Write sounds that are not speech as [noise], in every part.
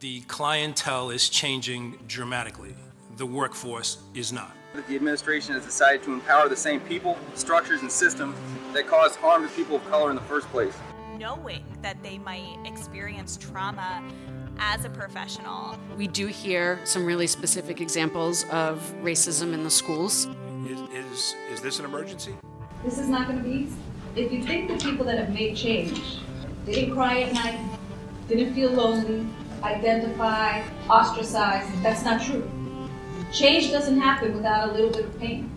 The clientele is changing dramatically. The workforce is not. The administration has decided to empower the same people, structures, and systems that cause harm to people of color in the first place. Knowing that they might experience trauma as a professional. We do hear some really specific examples of racism in the schools. Is, is, is this an emergency? This is not going to be easy. If you think the people that have made change didn't cry at night, didn't feel lonely, identify, ostracize. that's not true. Change doesn't happen without a little bit of pain.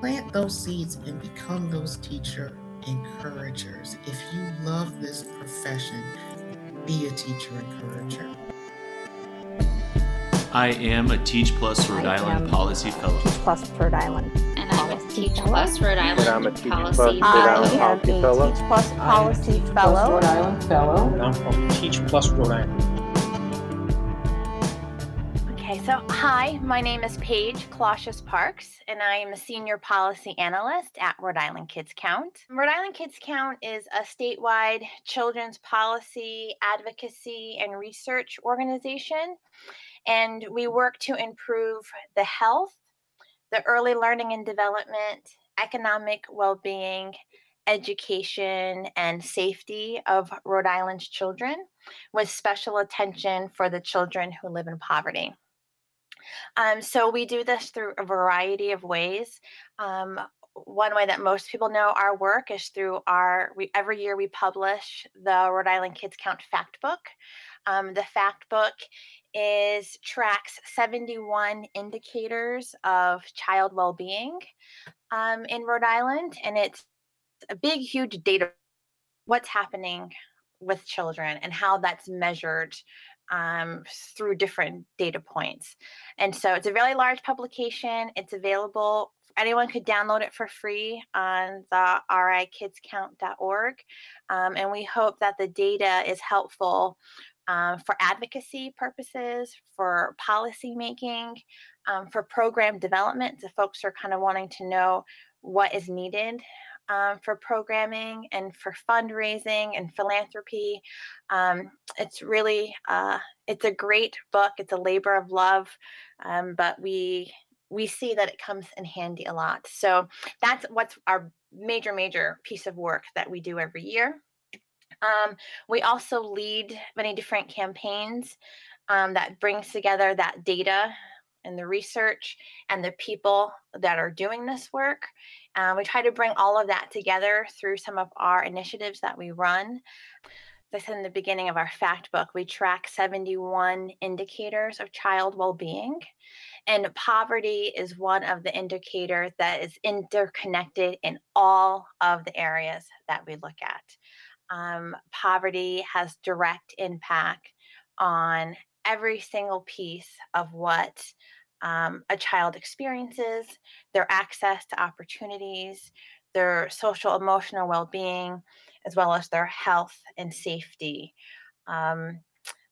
Plant those seeds and become those teacher encouragers. If you love this profession, be a teacher encourager. I am a Teach Plus Rhode I Island Policy Fellow. Teach Plus Rhode Island. And I'm a Teach Plus Rhode Island And I'm a Teach Policy Plus Rhode I Island am Policy a Fellow. Teach Plus Policy Fellow. Rhode Island Fellow. And I'm from Teach Plus Rhode Island. Okay, so hi, my name is Paige Clausius Parks, and I am a senior policy analyst at Rhode Island Kids Count. Rhode Island Kids Count is a statewide children's policy, advocacy, and research organization, and we work to improve the health, the early learning and development, economic well being, education, and safety of Rhode Island's children, with special attention for the children who live in poverty. Um, so we do this through a variety of ways. Um, one way that most people know our work is through our we every year we publish the Rhode Island Kids Count Fact Book. Um, the Fact Book is tracks 71 indicators of child well-being um, in Rhode Island, and it's a big, huge data. What's happening with children and how that's measured um, through different data points. And so it's a really large publication. It's available. Anyone could download it for free on the rikidscount.org. Um, and we hope that the data is helpful um, for advocacy purposes, for policy making, um, for program development. So folks are kind of wanting to know what is needed um, for programming and for fundraising and philanthropy. Um, it's really uh, it's a great book. It's a labor of love, um, but we we see that it comes in handy a lot. So that's what's our major major piece of work that we do every year. Um, we also lead many different campaigns um, that brings together that data and the research and the people that are doing this work. Um, we try to bring all of that together through some of our initiatives that we run. Said in the beginning of our fact book, we track 71 indicators of child well being. And poverty is one of the indicators that is interconnected in all of the areas that we look at. Um, poverty has direct impact on every single piece of what um, a child experiences, their access to opportunities, their social emotional well being, as well as their health and safety. Um,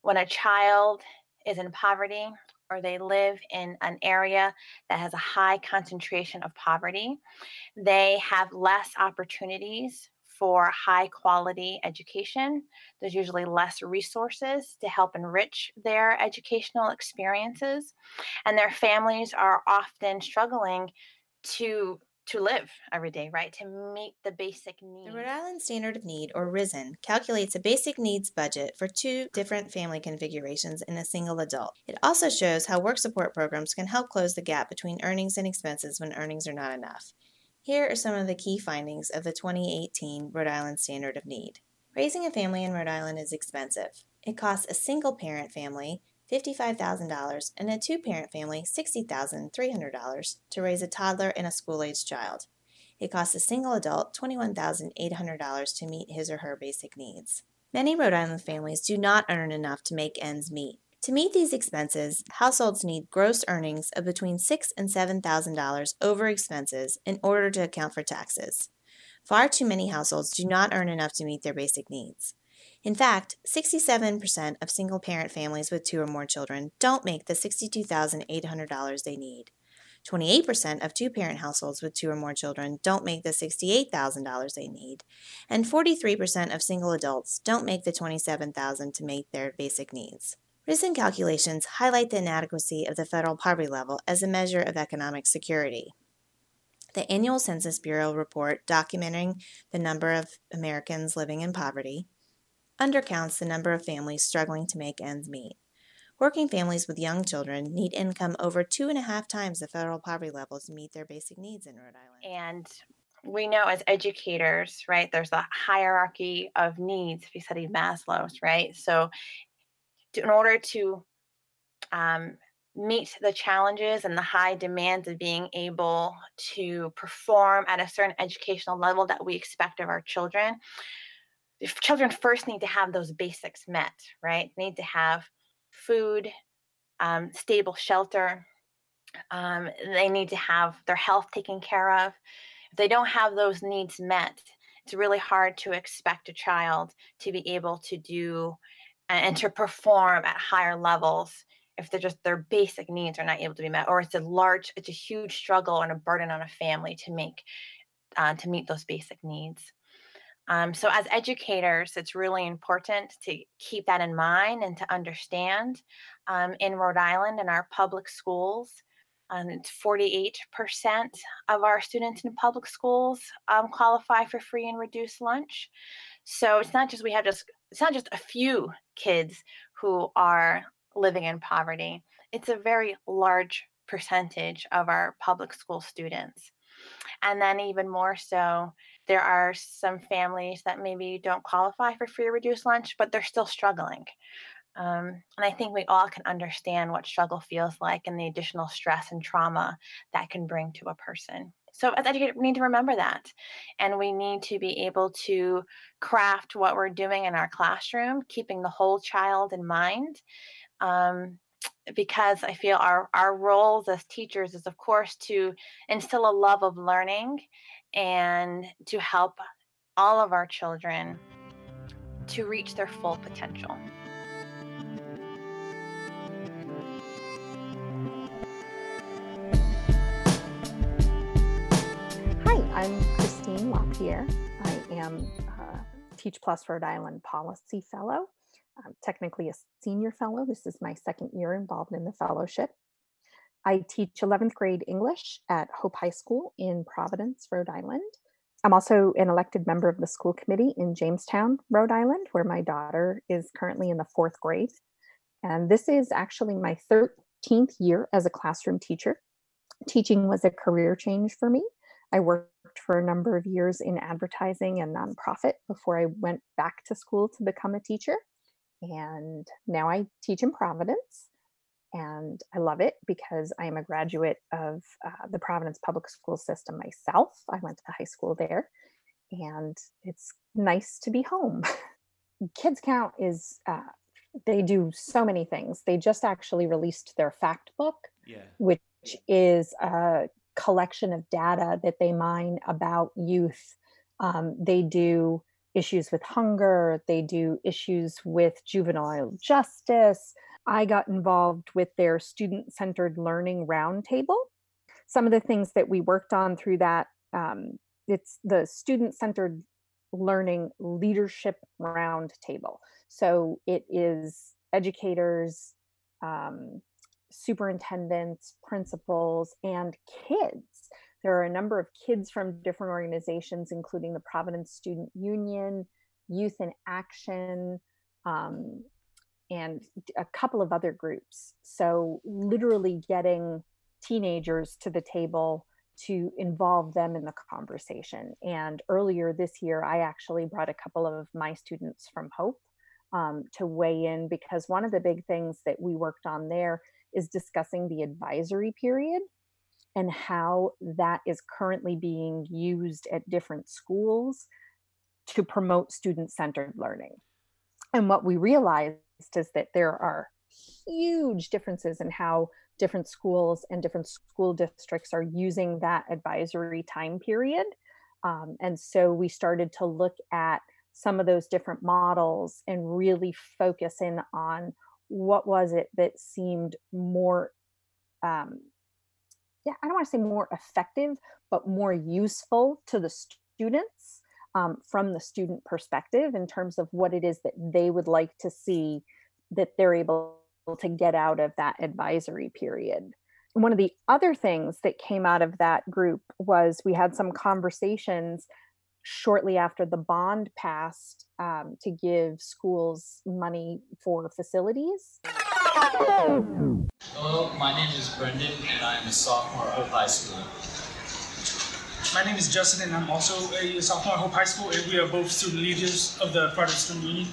when a child is in poverty or they live in an area that has a high concentration of poverty, they have less opportunities for high quality education. There's usually less resources to help enrich their educational experiences, and their families are often struggling to to live every day, right? To meet the basic needs. The Rhode Island Standard of Need, or RISN, calculates a basic needs budget for two different family configurations in a single adult. It also shows how work support programs can help close the gap between earnings and expenses when earnings are not enough. Here are some of the key findings of the 2018 Rhode Island Standard of Need. Raising a family in Rhode Island is expensive. It costs a single parent family $55,000 and a two parent family $60,300 to raise a toddler and a school aged child. It costs a single adult $21,800 to meet his or her basic needs. Many Rhode Island families do not earn enough to make ends meet. To meet these expenses, households need gross earnings of between 6 and $7,000 over expenses in order to account for taxes. Far too many households do not earn enough to meet their basic needs. In fact, 67% of single parent families with two or more children don't make the $62,800 they need. 28% of two parent households with two or more children don't make the $68,000 they need, and 43% of single adults don't make the 27,000 to meet their basic needs. RISN calculations highlight the inadequacy of the federal poverty level as a measure of economic security. The annual Census Bureau report documenting the number of Americans living in poverty undercounts the number of families struggling to make ends meet. Working families with young children need income over two and a half times the federal poverty level to meet their basic needs in Rhode Island. And we know as educators, right, there's a hierarchy of needs if you study Maslow's, right? So, to, in order to um, meet the challenges and the high demands of being able to perform at a certain educational level that we expect of our children, if children first need to have those basics met, right? They need to have food, um, stable shelter. Um, they need to have their health taken care of. If they don't have those needs met, it's really hard to expect a child to be able to do and to perform at higher levels if they're just their basic needs are not able to be met or it's a large it's a huge struggle and a burden on a family to make uh, to meet those basic needs. Um, so as educators it's really important to keep that in mind and to understand. Um, in rhode island in our public schools um, it's 48% of our students in public schools um, qualify for free and reduced lunch. So it's not just we have just it's not just a few kids who are living in poverty. It's a very large percentage of our public school students. And then, even more so, there are some families that maybe don't qualify for free reduced lunch, but they're still struggling. Um, and I think we all can understand what struggle feels like and the additional stress and trauma that can bring to a person. So, as educators, we need to remember that. And we need to be able to craft what we're doing in our classroom, keeping the whole child in mind um, because I feel our, our roles as teachers is, of course, to instill a love of learning and to help all of our children to reach their full potential. LaPierre. I am uh, Teach Plus Rhode Island Policy Fellow I'm technically a senior fellow. This is my second year involved in the fellowship. I teach 11th grade English at Hope High School in Providence, Rhode Island. I'm also an elected member of the school committee in Jamestown, Rhode Island, where my daughter is currently in the fourth grade. And this is actually my 13th year as a classroom teacher. Teaching was a career change for me. I worked for a number of years in advertising and nonprofit before I went back to school to become a teacher. And now I teach in Providence. And I love it because I am a graduate of uh, the Providence public school system myself. I went to high school there, and it's nice to be home. [laughs] Kids Count is, uh, they do so many things. They just actually released their fact book, yeah. which is a collection of data that they mine about youth. Um, they do issues with hunger, they do issues with juvenile justice. I got involved with their student centered learning roundtable. Some of the things that we worked on through that, um, it's the student centered learning leadership roundtable. So it is educators, um, superintendents, principals, and kids there are a number of kids from different organizations, including the Providence Student Union, Youth in Action, um, and a couple of other groups. So, literally getting teenagers to the table to involve them in the conversation. And earlier this year, I actually brought a couple of my students from Hope um, to weigh in because one of the big things that we worked on there is discussing the advisory period and how that is currently being used at different schools to promote student centered learning. And what we realized is that there are huge differences in how different schools and different school districts are using that advisory time period. Um, and so we started to look at some of those different models and really focus in on what was it that seemed more um, yeah, I don't want to say more effective, but more useful to the students um, from the student perspective in terms of what it is that they would like to see that they're able to get out of that advisory period. One of the other things that came out of that group was we had some conversations shortly after the bond passed um, to give schools money for facilities. Hello, my name is Brendan, and I am a sophomore at Hope High School. My name is Justin, and I'm also a sophomore at Hope High School, and we are both student leaders of the Providence Student Union.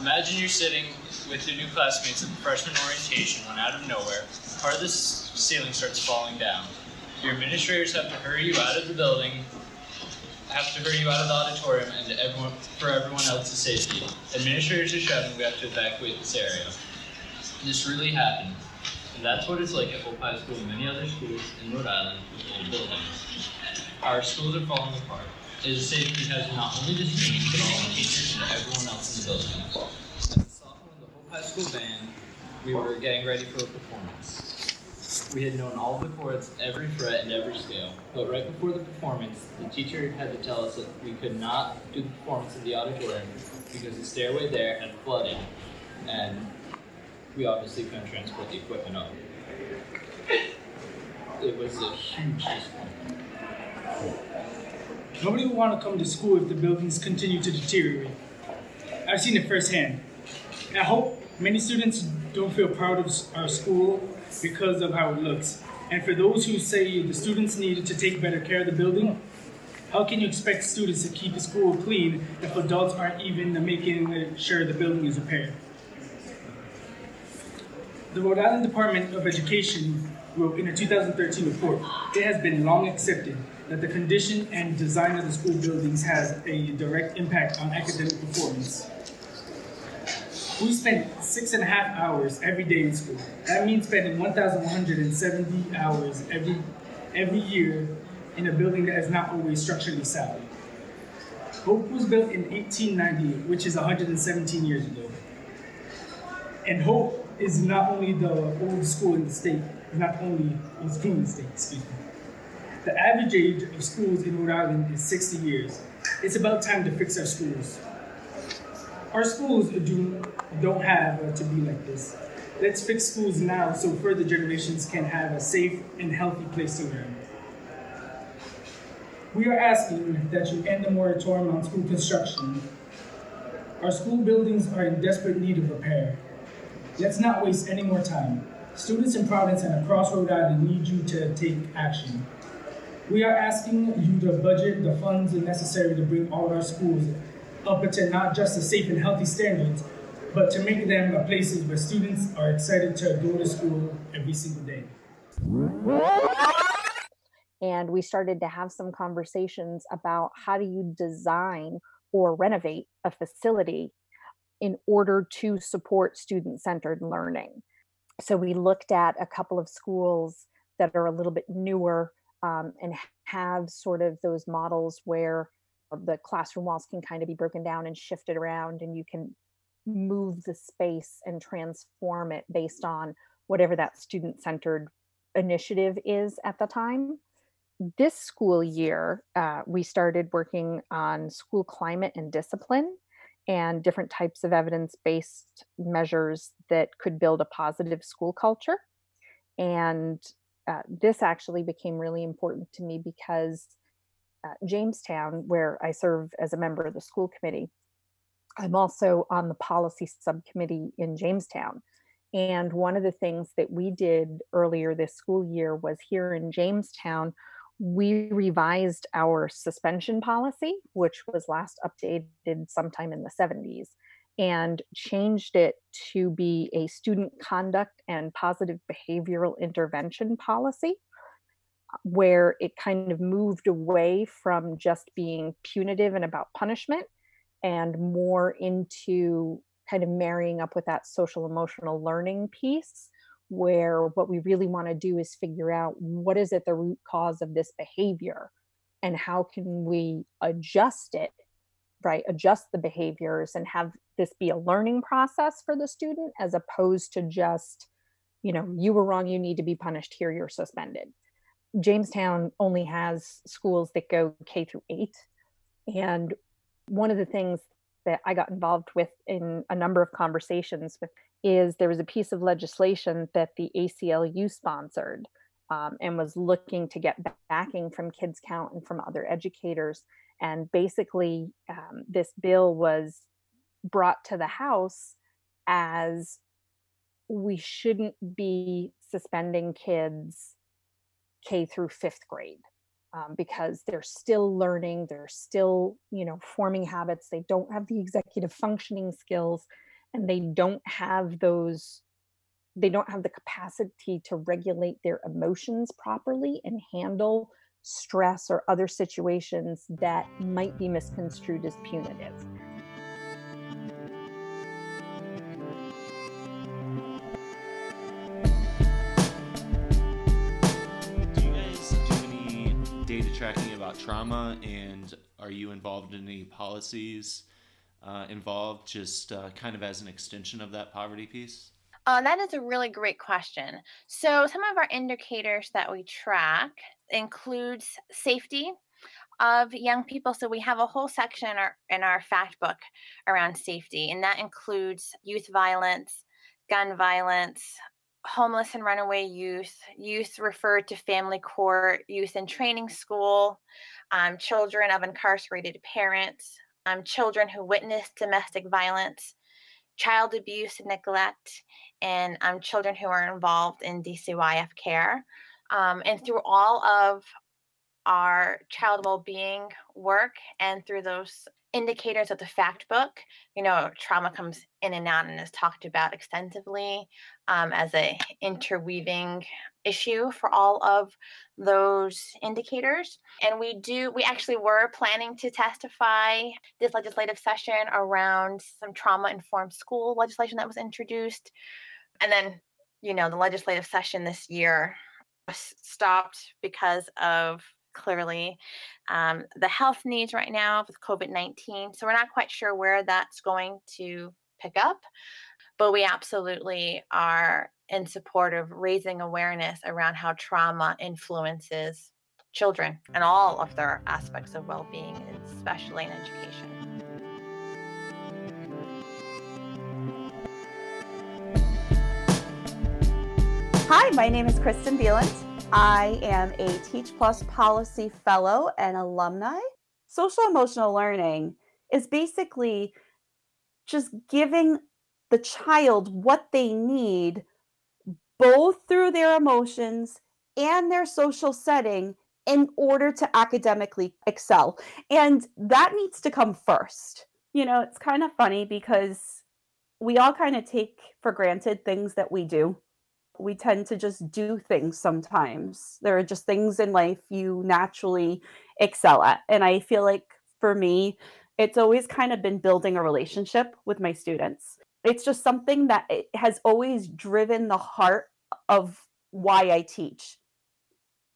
Imagine you're sitting with your new classmates at the freshman orientation when out of nowhere, part of the ceiling starts falling down. Your administrators have to hurry you out of the building, have to hurry you out of the auditorium, and everyone, for everyone else's safety. Administrators are shouting, we have to evacuate this area. This really happened. And that's what it's like at Hope High School and many other schools in Rhode Island with old buildings. Our schools are falling apart. It is safe because not only the students, but all the teachers and everyone else in the building. As a sophomore in the Hope High School band, we were getting ready for a performance. We had known all the chords, every fret, and every scale. But right before the performance, the teacher had to tell us that we could not do the performance in the auditorium because the stairway there had flooded, and we obviously couldn't transport the equipment up. It was a huge disappointment. Nobody will want to come to school if the buildings continue to deteriorate. I've seen it firsthand. I hope many students don't feel proud of our school because of how it looks. And for those who say the students need to take better care of the building, how can you expect students to keep the school clean if adults aren't even making sure the building is repaired? The Rhode Island Department of Education wrote in a 2013 report, it has been long accepted that the condition and design of the school buildings has a direct impact on academic performance. We spend six and a half hours every day in school. That means spending 1,170 hours every, every year in a building that is not always structurally sound. Hope was built in 1890, which is 117 years ago. And Hope is not only the oldest school in the state, not only in school in the state, excuse me. The average age of schools in Rhode Island is 60 years. It's about time to fix our schools. Our schools do, don't have uh, to be like this. Let's fix schools now so further generations can have a safe and healthy place to learn. We are asking that you end the moratorium on school construction. Our school buildings are in desperate need of repair. Let's not waste any more time. Students in Providence and across Rhode Island need you to take action. We are asking you to budget the funds necessary to bring all our schools up to not just the safe and healthy standards, but to make them a places where students are excited to go to school every single day. And we started to have some conversations about how do you design or renovate a facility in order to support student centered learning. So we looked at a couple of schools that are a little bit newer um, and have sort of those models where the classroom walls can kind of be broken down and shifted around and you can move the space and transform it based on whatever that student centered initiative is at the time. This school year, uh, we started working on school climate and discipline and different types of evidence based measures that could build a positive school culture. And uh, this actually became really important to me because uh, Jamestown, where I serve as a member of the school committee, I'm also on the policy subcommittee in Jamestown. And one of the things that we did earlier this school year was here in Jamestown, we revised our suspension policy, which was last updated sometime in the 70s, and changed it to be a student conduct and positive behavioral intervention policy, where it kind of moved away from just being punitive and about punishment and more into kind of marrying up with that social emotional learning piece where what we really want to do is figure out what is at the root cause of this behavior and how can we adjust it right? Adjust the behaviors and have this be a learning process for the student as opposed to just you know you were wrong you need to be punished here you're suspended jamestown only has schools that go k through 8 and one of the things that i got involved with in a number of conversations with is there was a piece of legislation that the ACLU sponsored um, and was looking to get backing from Kids Count and from other educators. And basically, um, this bill was brought to the House as we shouldn't be suspending kids K through fifth grade um, because they're still learning, they're still, you know, forming habits. They don't have the executive functioning skills, and they don't have those. They don't have the capacity to regulate their emotions properly and handle stress or other situations that might be misconstrued as punitive. Tracking about trauma and are you involved in any policies uh, involved just uh, kind of as an extension of that poverty piece? Uh, that is a really great question. So, some of our indicators that we track includes safety of young people. So, we have a whole section in our, in our fact book around safety, and that includes youth violence, gun violence, homeless and runaway youth, youth referred to family court, youth in training school, um, children of incarcerated parents, um, children who witnessed domestic violence, child abuse and neglect, and um, children who are involved in DCYF care. Um, and through all of our child well-being work and through those indicators of the fact book you know trauma comes in and out and is talked about extensively um, as a interweaving issue for all of those indicators. And we do we actually were planning to testify this legislative session around some trauma informed school legislation that was introduced. And then you know the legislative session this year stopped because of clearly um, the health needs right now with COVID 19. So we're not quite sure where that's going to pick up, but we absolutely are in support of raising awareness around how trauma influences children and all of their aspects of well being, especially in education. Hi, my name is Kristen Bielant. I am a Teach Plus Policy Fellow and alumni. Social emotional learning is basically just giving the child what they need, both through their emotions and their social setting, in order to academically excel. And that needs to come first. You know, it's kind of funny because we all kind of take for granted things that we do we tend to just do things sometimes. There are just things in life you naturally excel at. And I feel like for me, it's always kind of been building a relationship with my students. It's just something that has always driven the heart of why I teach.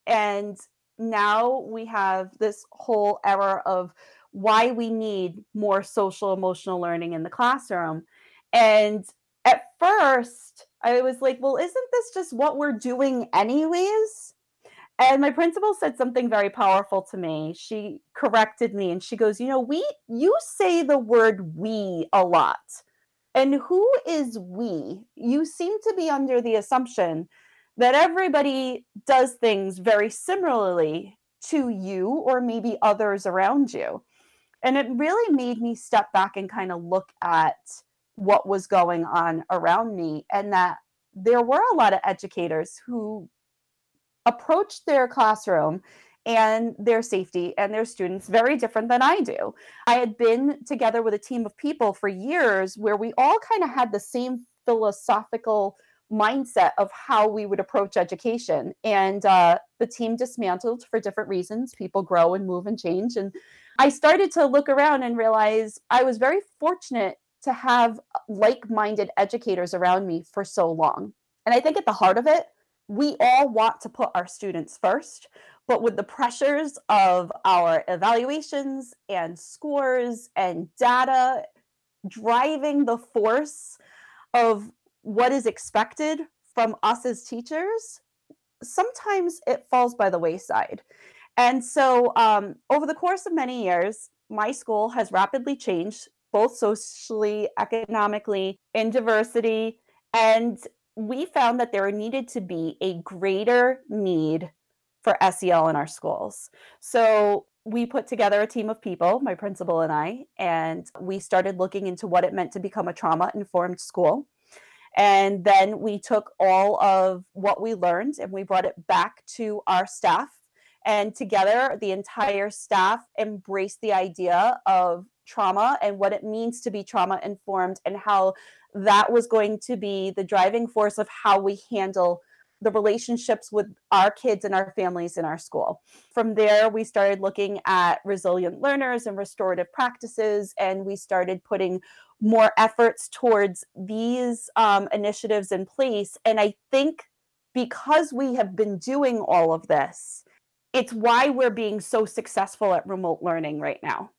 And now we have this whole era of why we need more social emotional learning in the classroom. And at first, I was like, well, isn't this just what we're doing anyways? And my principal said something very powerful to me. She corrected me and she goes, You know, we, you say the word we a lot. And who is we? You seem to be under the assumption that everybody does things very similarly to you or maybe others around you. And it really made me step back and kind of look at what was going on around me and that there were a lot of educators who approached their classroom and their safety and their students very different than I do. I had been together with a team of people for years where we all kind of had the same philosophical mindset of how we would approach education. And uh, the team dismantled for different reasons. People grow and move and change. And I started to look around and realize I was very fortunate to have like minded educators around me for so long. And I think at the heart of it, we all want to put our students first, but with the pressures of our evaluations and scores and data driving the force of what is expected from us as teachers, sometimes it falls by the wayside. And so, um, over the course of many years, my school has rapidly changed both socially, economically, in diversity, And we found that there needed to be a greater need for SEL in our schools. So we put together a team of people, my principal and I, and we started looking into what it meant to become a trauma informed school. And then we took all of what we learned and we brought it back to our staff. And together, the entire staff embraced the idea of trauma and what it means to be trauma informed and how that was going to be the driving force of how we handle the relationships with our kids and our families in our school. From there, we started looking at resilient learners and restorative practices, and we started putting more efforts towards these um, initiatives in place. And I think because we have been doing all of this, it's why we're being so successful at remote learning right now.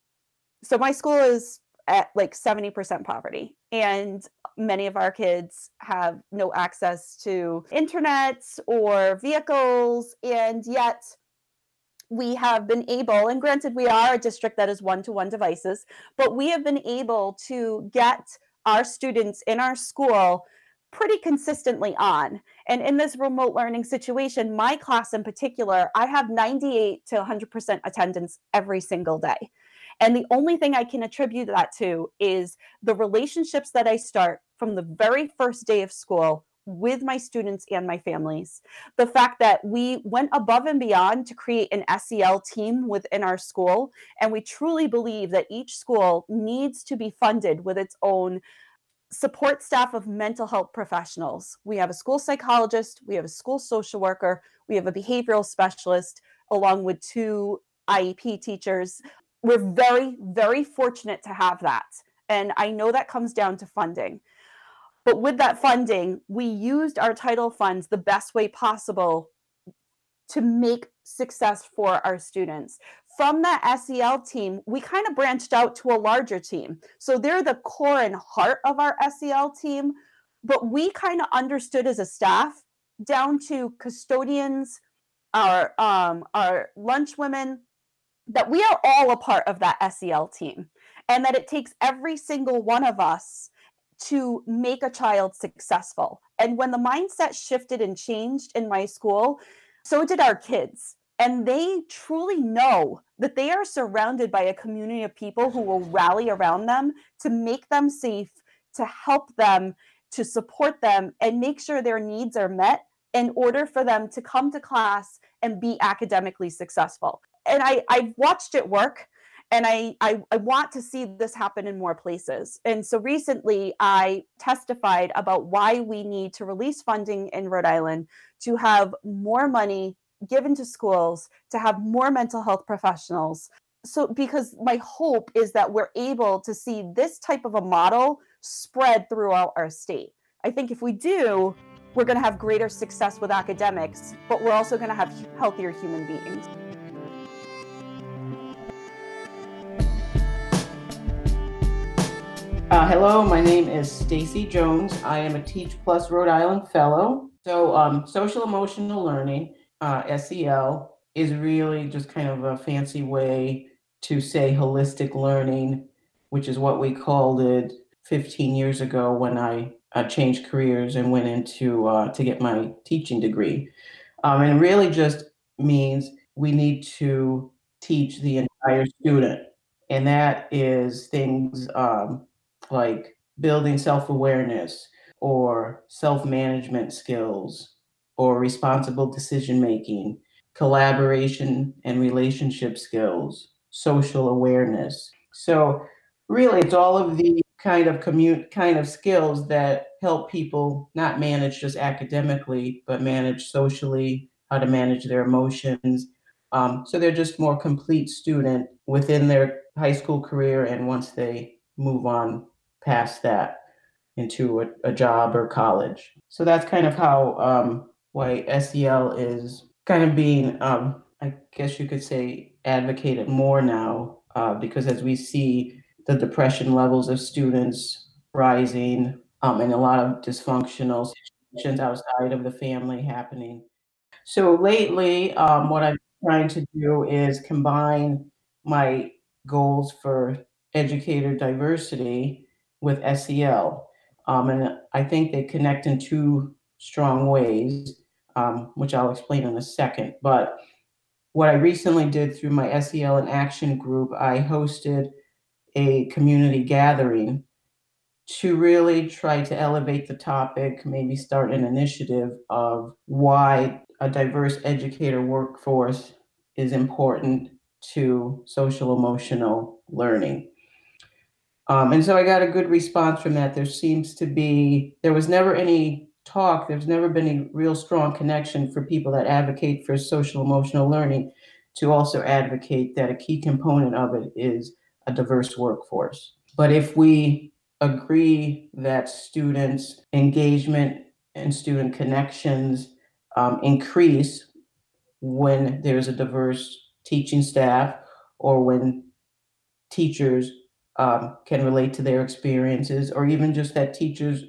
So, my school is at like 70% poverty. And many of our kids have no access to internet or vehicles. And yet, we have been able, and granted, we are a district that is one to one devices, but we have been able to get our students in our school pretty consistently on. And in this remote learning situation, my class in particular, I have 98 to 100% attendance every single day. And the only thing I can attribute that to is the relationships that I start from the very first day of school with my students and my families. The fact that we went above and beyond to create an SEL team within our school. And we truly believe that each school needs to be funded with its own support staff of mental health professionals. We have a school psychologist, we have a school social worker, we have a behavioral specialist, along with two IEP teachers we're very, very fortunate to have that. And I know that comes down to funding. But with that funding, we used our title funds the best way possible to make success for our students. From that SEL team, we kind of branched out to a larger team. So they're the core and heart of our SEL team, but we kind of understood as a staff down to custodians, our um, our lunch women, that we are all a part of that SEL team and that it takes every single one of us to make a child successful. And when the mindset shifted and changed in my school, so did our kids. And they truly know that they are surrounded by a community of people who will rally around them to make them safe, to help them, to support them, and make sure their needs are met in order for them to come to class and be academically successful and I I've watched it work and I, I, I want to see this happen in more places. And so recently, I testified about why we need to release funding in Rhode Island to have more money given to schools, to have more mental health professionals. So, because my hope is that we're able to see this type of a model spread throughout our state. I think if we do, we're going to have greater success with academics, but we're also going to have healthier human beings. Uh, hello, my name is Stacy Jones. I am a Teach Plus Rhode Island Fellow. So, um, social emotional learning, uh, SEL, is really just kind of a fancy way to say holistic learning, which is what we called it 15 years ago when I uh, changed careers and went into uh, to get my teaching degree. Um, and really just means we need to teach the entire student, and that is things. Um, like building self awareness or self management skills or responsible decision making, collaboration and relationship skills, social awareness. So, really, it's all of the kind of commute kind of skills that help people not manage just academically, but manage socially, how to manage their emotions. Um, so they're just more complete student within their high school career and once they move on past that into a, a job or college. So that's kind of how um, why SEL is kind of being, um, I guess you could say, advocated more now uh, because as we see the depression levels of students rising um, and a lot of dysfunctional situations outside of the family happening. So lately, um, what I'm trying to do is combine my goals for educator diversity with SEL. Um, and I think they connect in two strong ways, um, which I'll explain in a second. But what I recently did through my SEL in Action group, I hosted a community gathering to really try to elevate the topic, maybe start an initiative of why a diverse educator workforce is important to social emotional learning. Um, and so I got a good response from that. There seems to be, there was never any talk, there's never been a real strong connection for people that advocate for social emotional learning to also advocate that a key component of it is a diverse workforce. But if we agree that students' engagement and student connections um, increase when there's a diverse teaching staff or when teachers um, can relate to their experiences, or even just that teachers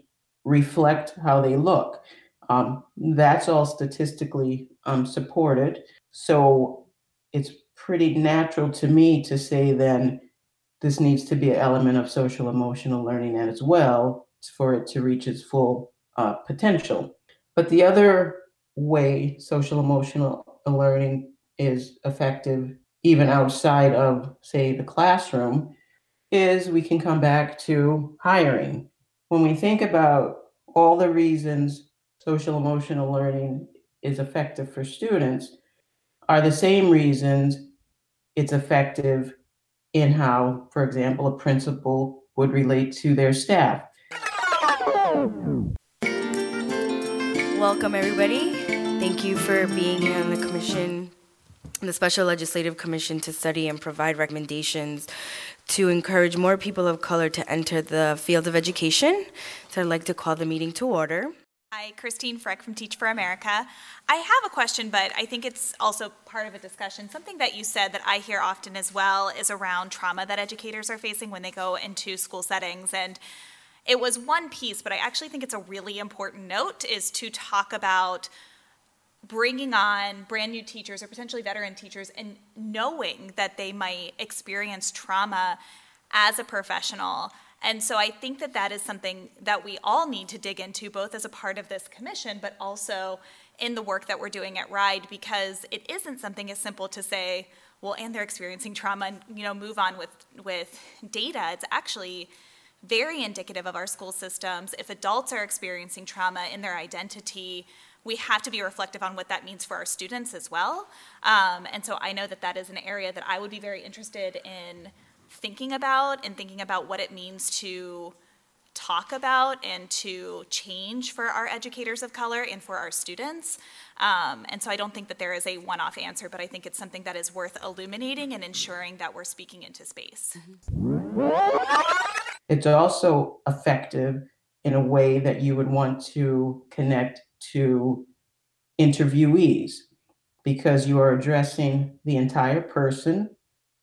reflect how they look. Um, that's all statistically um, supported. So it's pretty natural to me to say then this needs to be an element of social emotional learning as well for it to reach its full uh, potential. But the other way social emotional learning is effective, even outside of, say, the classroom, is we can come back to hiring. When we think about all the reasons social emotional learning is effective for students, are the same reasons it's effective in how, for example, a principal would relate to their staff. Welcome, everybody. Thank you for being here on the commission, the Special Legislative Commission to study and provide recommendations to encourage more people of color to enter the field of education. So I'd like to call the meeting to order. Hi, Christine Freck from Teach for America. I have a question, but I think it's also part of a discussion. Something that you said that I hear often as well is around trauma that educators are facing when they go into school settings. And it was one piece, but I actually think it's a really important note is to talk about bringing on brand new teachers or potentially veteran teachers and knowing that they might experience trauma as a professional. And so I think that that is something that we all need to dig into, both as a part of this commission, but also in the work that we're doing at RIDE, because it isn't something as simple to say, well, and they're experiencing trauma, and you know, move on with with data. It's actually very indicative of our school systems. If adults are experiencing trauma in their identity, we have to be reflective on what that means for our students as well. Um, and so I know that that is an area that I would be very interested in thinking about and thinking about what it means to talk about and to change for our educators of color and for our students. Um, and so I don't think that there is a one off answer, but I think it's something that is worth illuminating and ensuring that we're speaking into space. It's also effective in a way that you would want to connect to interviewees because you are addressing the entire person,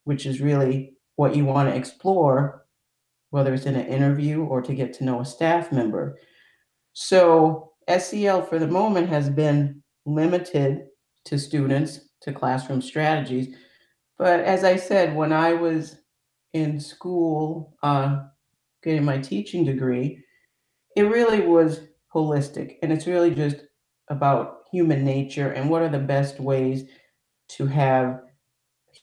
which is really what you want to explore, whether it's in an interview or to get to know a staff member. So, SEL for the moment has been limited to students, to classroom strategies. But as I said, when I was in school uh, getting my teaching degree, it really was holistic. And it's really just about human nature and what are the best ways to have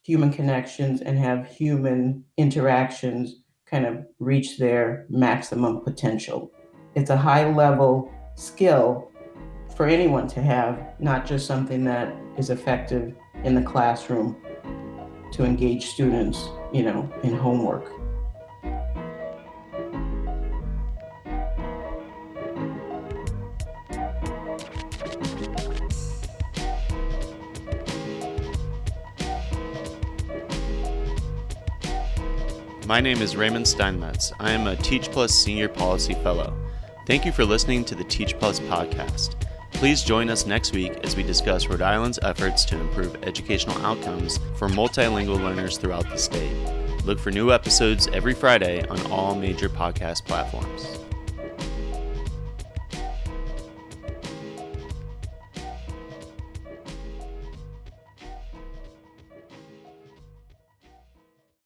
human connections and have human interactions kind of reach their maximum potential. It's a high level skill for anyone to have, not just something that is effective in the classroom to engage students, you know, in homework. My name is Raymond Steinmetz. I am a Teach Plus Senior Policy Fellow. Thank you for listening to the Teach Plus podcast. Please join us next week as we discuss Rhode Island's efforts to improve educational outcomes for multilingual learners throughout the state. Look for new episodes every Friday on all major podcast platforms.